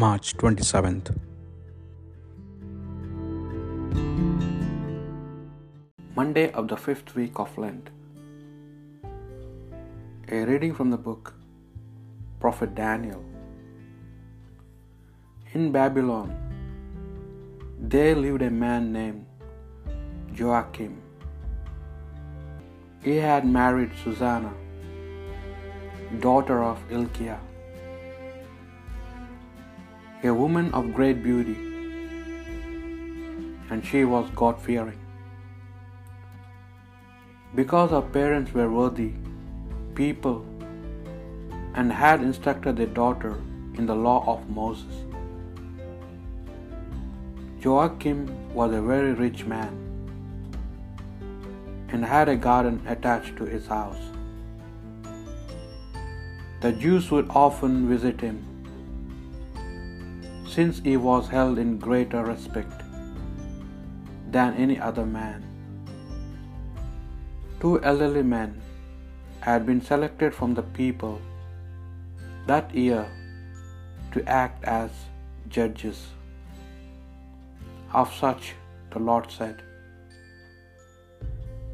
March 27th. Monday of the fifth week of Lent. A reading from the book Prophet Daniel. In Babylon, there lived a man named Joachim. He had married Susanna, daughter of Hilkiah, a woman of great beauty, and she was God fearing. Because her parents were worthy people and had instructed their daughter in the law of Moses. Joachim was a very rich man and had a garden attached to his house. The Jews would often visit him since he was held in greater respect than any other man. Two elderly men had been selected from the people that year to act as judges. Of such, the Lord said,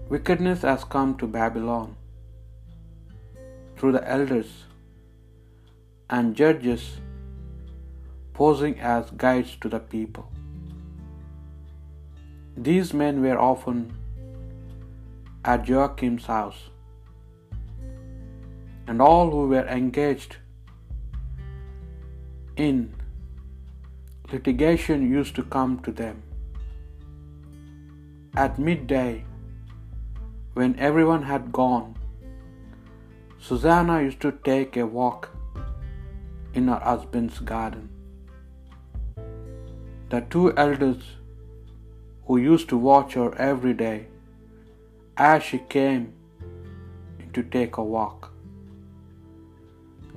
Wickedness has come to Babylon through the elders and judges posing as guides to the people. These men were often at Joachim's house, and all who were engaged in litigation used to come to them. At midday, when everyone had gone, Susanna used to take a walk in her husband's garden. The two elders who used to watch her every day as she came to take a walk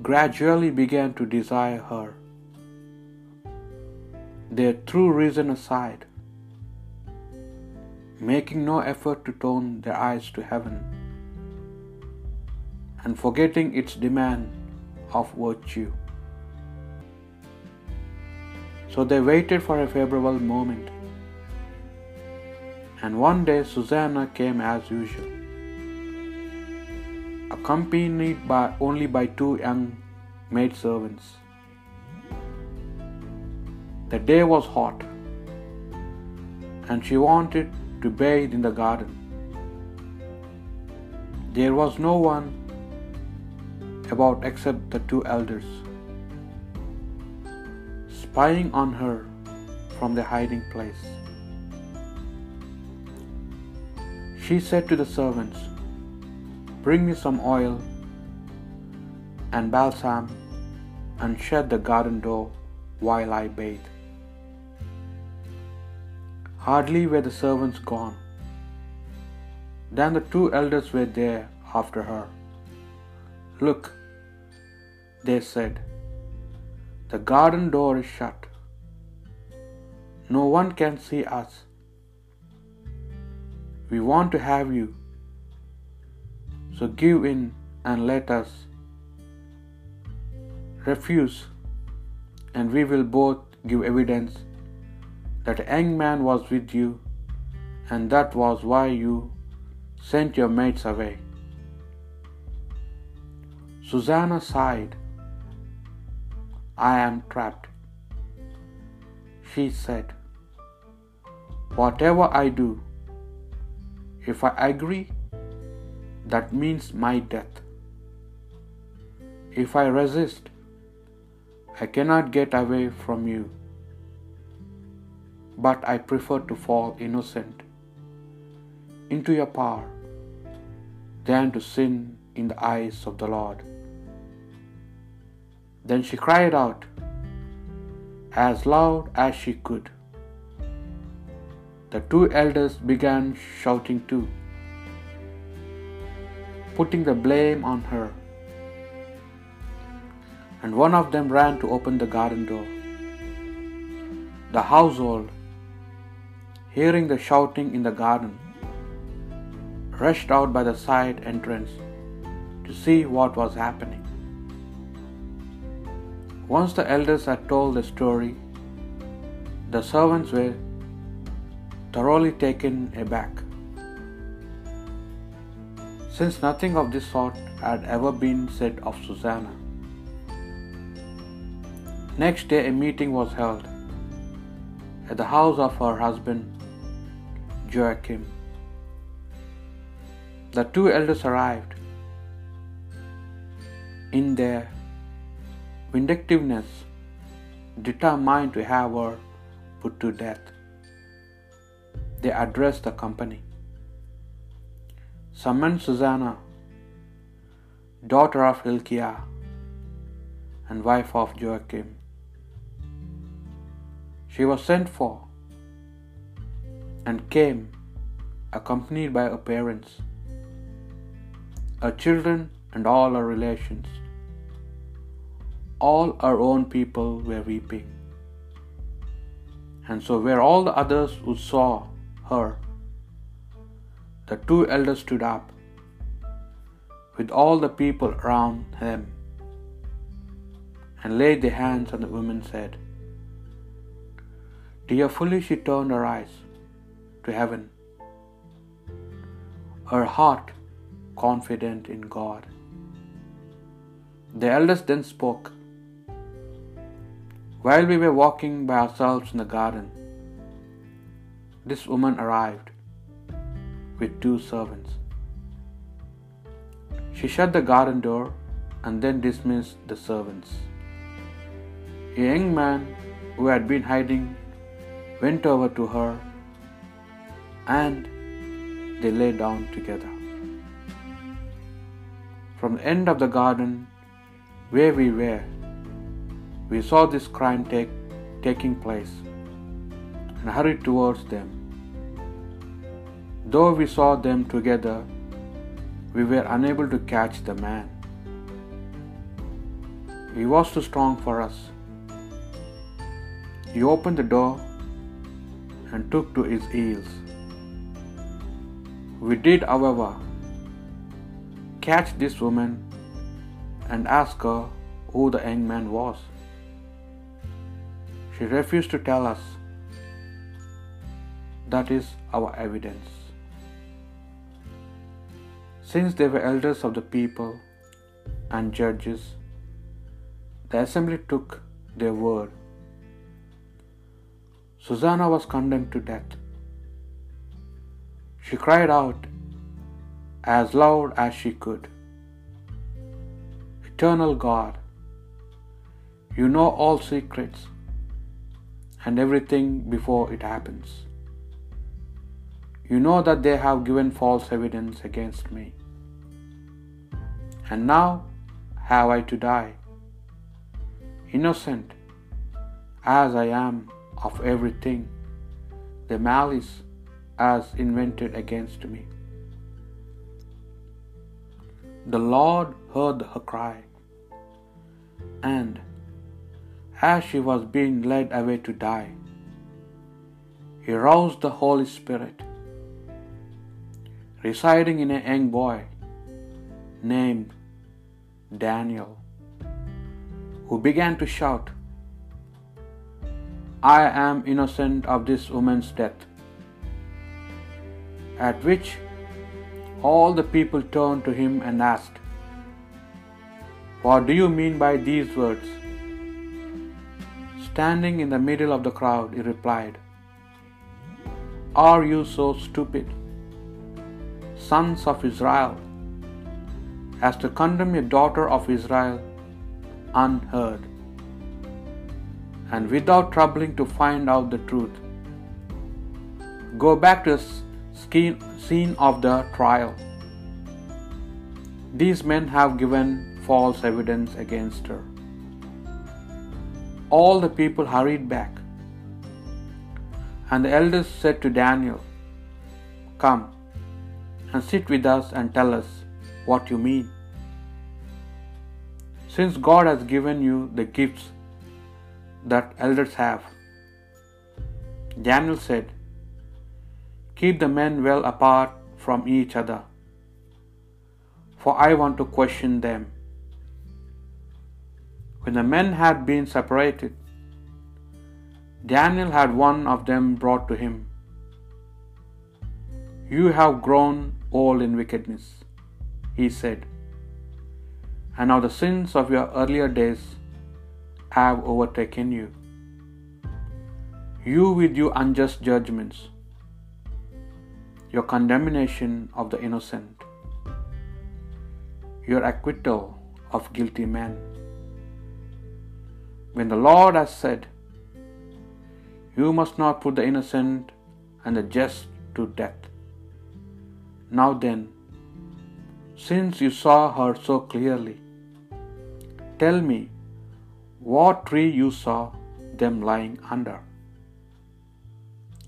gradually began to desire her. Their true reason aside, making no effort to turn their eyes to heaven and forgetting its demand of virtue. So they waited for a favorable moment. And one day Susanna came as usual, accompanied by only by two young maidservants. The day was hot, and she wanted to bathe in the garden. There was no one about except the two elders, spying on her from their hiding place. She said to the servants, Bring me some oil and balsam and shut the garden door while I bathe. Hardly were the servants gone than the two elders were there after her. Look, they said, the garden door is shut. No one can see us. We want to have you. So give in and let us. Refuse, and we will both give evidence that a young man was with you, and that was why you sent your mates away. Susanna sighed. I am trapped. She said, Whatever I do, if I agree, that means my death. If I resist, I cannot get away from you. But I prefer to fall innocent into your power than to sin in the eyes of the Lord. Then she cried out as loud as she could. The two elders began shouting too, putting the blame on her. And one of them ran to open the garden door. The household, hearing the shouting in the garden, rushed out by the side entrance to see what was happening. Once the elders had told the story, the servants were thoroughly taken aback. Since nothing of this sort had ever been said of Susanna. Next day, a meeting was held at the house of her husband Joachim. The two elders arrived. In their vindictiveness, determined to have her put to death, they addressed the company. Summoned Susanna, daughter of Hilkiah and wife of Joachim. She was sent for and came accompanied by her parents, her children, and all her relations. All our own people were weeping. And so were all the others who saw her. The two elders stood up with all the people around them and laid their hands on the woman's head. Tearfully she turned her eyes to heaven, her heart confident in God. The elders then spoke. While we were walking by ourselves in the garden, this woman arrived with two servants. She shut the garden door and then dismissed the servants. A young man who had been hiding went over to her and they lay down together. From the end of the garden where we were, we saw this crime take, taking place and hurried towards them. Though we saw them together, we were unable to catch the man. He was too strong for us. He opened the door and took to his heels. We did, however, catch this woman and ask her who the young man was. She refused to tell us. That is our evidence. Since they were elders of the people and judges, the assembly took their word. Susanna was condemned to death. She cried out as loud as she could Eternal God, you know all secrets and everything before it happens. You know that they have given false evidence against me. And now have I to die, innocent as I am of everything the malice has invented against me. The Lord heard her cry, and as she was being led away to die, He roused the Holy Spirit, residing in a young boy named Daniel, who began to shout, I am innocent of this woman's death. At which all the people turned to him and asked, What do you mean by these words? Standing in the middle of the crowd, he replied, Are you so stupid, sons of Israel, as to condemn a daughter of Israel unheard, and without troubling to find out the truth? Go back to the scene of the trial. These men have given false evidence against her. All the people hurried back. And the elders said to Daniel, Come and sit with us and tell us what you mean. Since God has given you the gifts that elders have. Daniel said, Keep the men well apart from each other, for I want to question them. When the men had been separated, Daniel had one of them brought to him. You have grown old in wickedness, he said, and now the sins of your earlier days have overtaken you. You with your unjust judgments, your condemnation of the innocent, your acquittal of guilty men. When the Lord has said, You must not put the innocent and the just to death. Now then, since you saw her so clearly, tell me what tree you saw them lying under.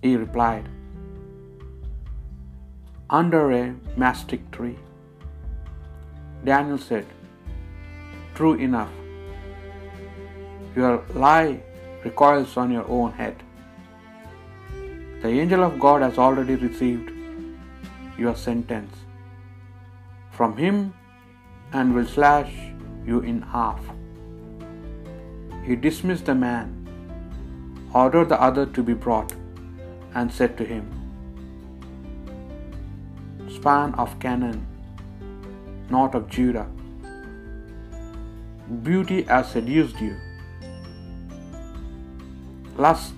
He replied, Under a mastic tree. Daniel said, True enough. Your lie recoils on your own head. The angel of God has already received your sentence from him and will slash you in half. He dismissed the man, ordered the other to be brought, and said to him, Span of Canaan, not of Judah, beauty has seduced you. Lust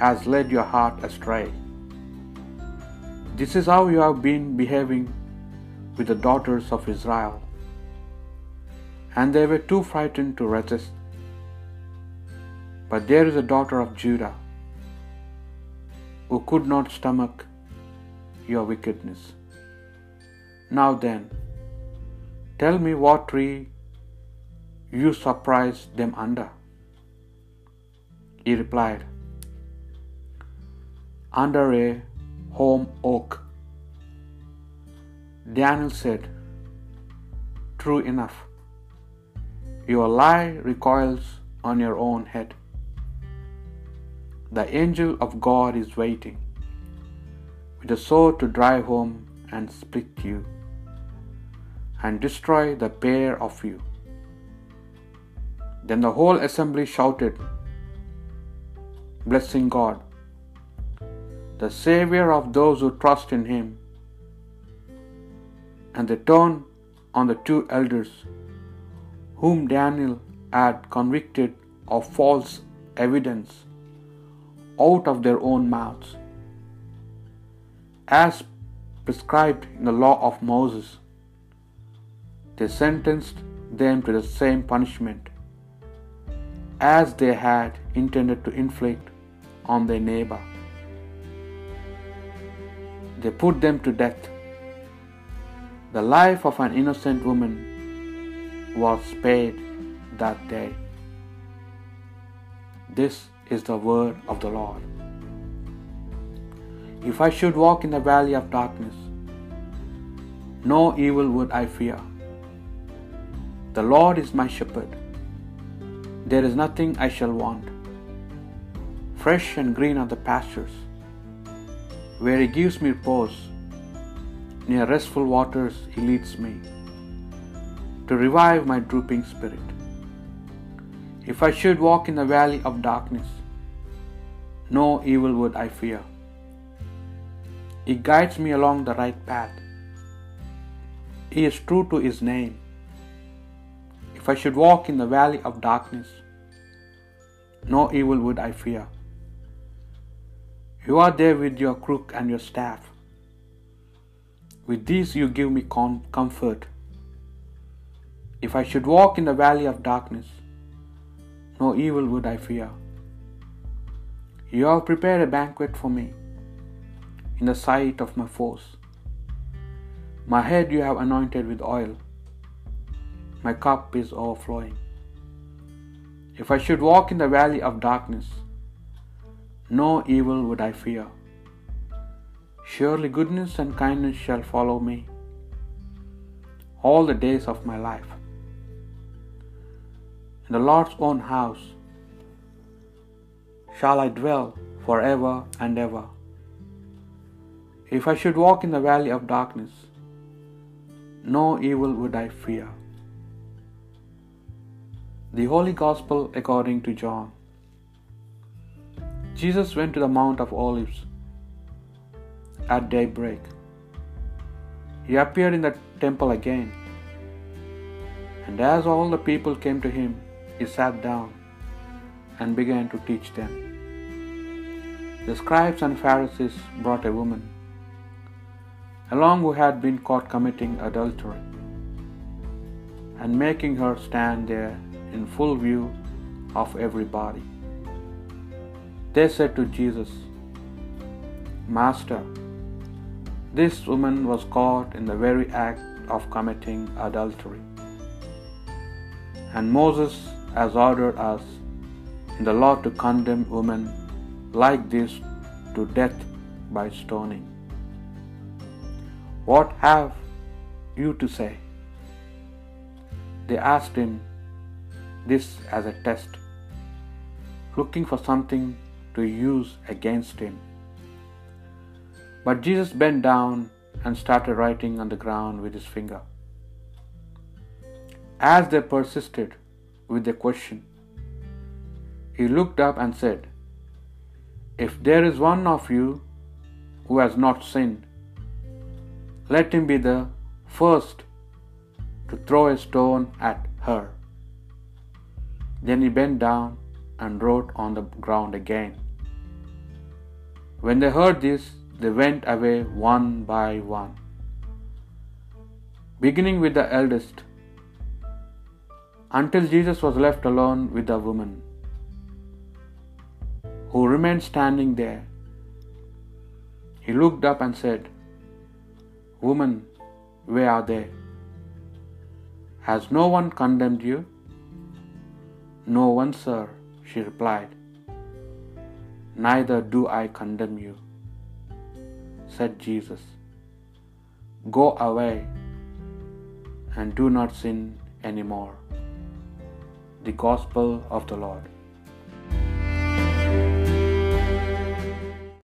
has led your heart astray. This is how you have been behaving with the daughters of Israel. And they were too frightened to resist. But there is a daughter of Judah who could not stomach your wickedness. Now then, tell me what tree you surprised them under. He replied, Under a holm oak. Daniel said, True enough. Your lie recoils on your own head. The angel of God is waiting with a sword to drive home and split you and destroy the pair of you. Then the whole assembly shouted, blessing God, the Savior of those who trust in Him. And they turned on the two elders, whom Daniel had convicted of false evidence out of their own mouths, as prescribed in the law of Moses. They sentenced them to the same punishment as they had intended to inflict on their neighbor. They put them to death. The life of an innocent woman was spared that day. This is the word of the Lord. If I should walk in the valley of darkness, no evil would I fear. The Lord is my shepherd. There is nothing I shall want. Fresh and green are the pastures, where He gives me repose. Near restful waters He leads me, to revive my drooping spirit. If I should walk in the valley of darkness, no evil would I fear. He guides me along the right path. He is true to His name. If I should walk in the valley of darkness, no evil would I fear. You are there with your crook and your staff. With these you give me com- comfort. If I should walk in the valley of darkness, no evil would I fear. You have prepared a banquet for me in the sight of my foes. My head you have anointed with oil, my cup is overflowing. If I should walk in the valley of darkness, no evil would I fear. Surely goodness and kindness shall follow me all the days of my life. In the Lord's own house shall I dwell forever and ever. If I should walk in the valley of darkness, no evil would I fear. The Holy Gospel according to John. Jesus went to the Mount of Olives at daybreak. He appeared in the temple again. And as all the people came to him, he sat down and began to teach them. The scribes and Pharisees brought a woman along who had been caught committing adultery, and making her stand there in full view of everybody. They said to Jesus, Master, this woman was caught in the very act of committing adultery. And Moses has ordered us in the law to condemn women like this to death by stoning. What have you to say? They asked him this as a test, looking for something to use against him. But Jesus bent down and started writing on the ground with his finger. As they persisted with the question, he looked up and said, If there is one of you who has not sinned, let him be the first to throw a stone at her. Then he bent down and wrote on the ground again. When they heard this, they went away one by one, beginning with the eldest, until Jesus was left alone with the woman, who remained standing there. He looked up and said, Woman, where are they? Has no one condemned you? No one, sir, she replied. Neither do I condemn you, said Jesus. Go away and do not sin any more. The Gospel of the Lord.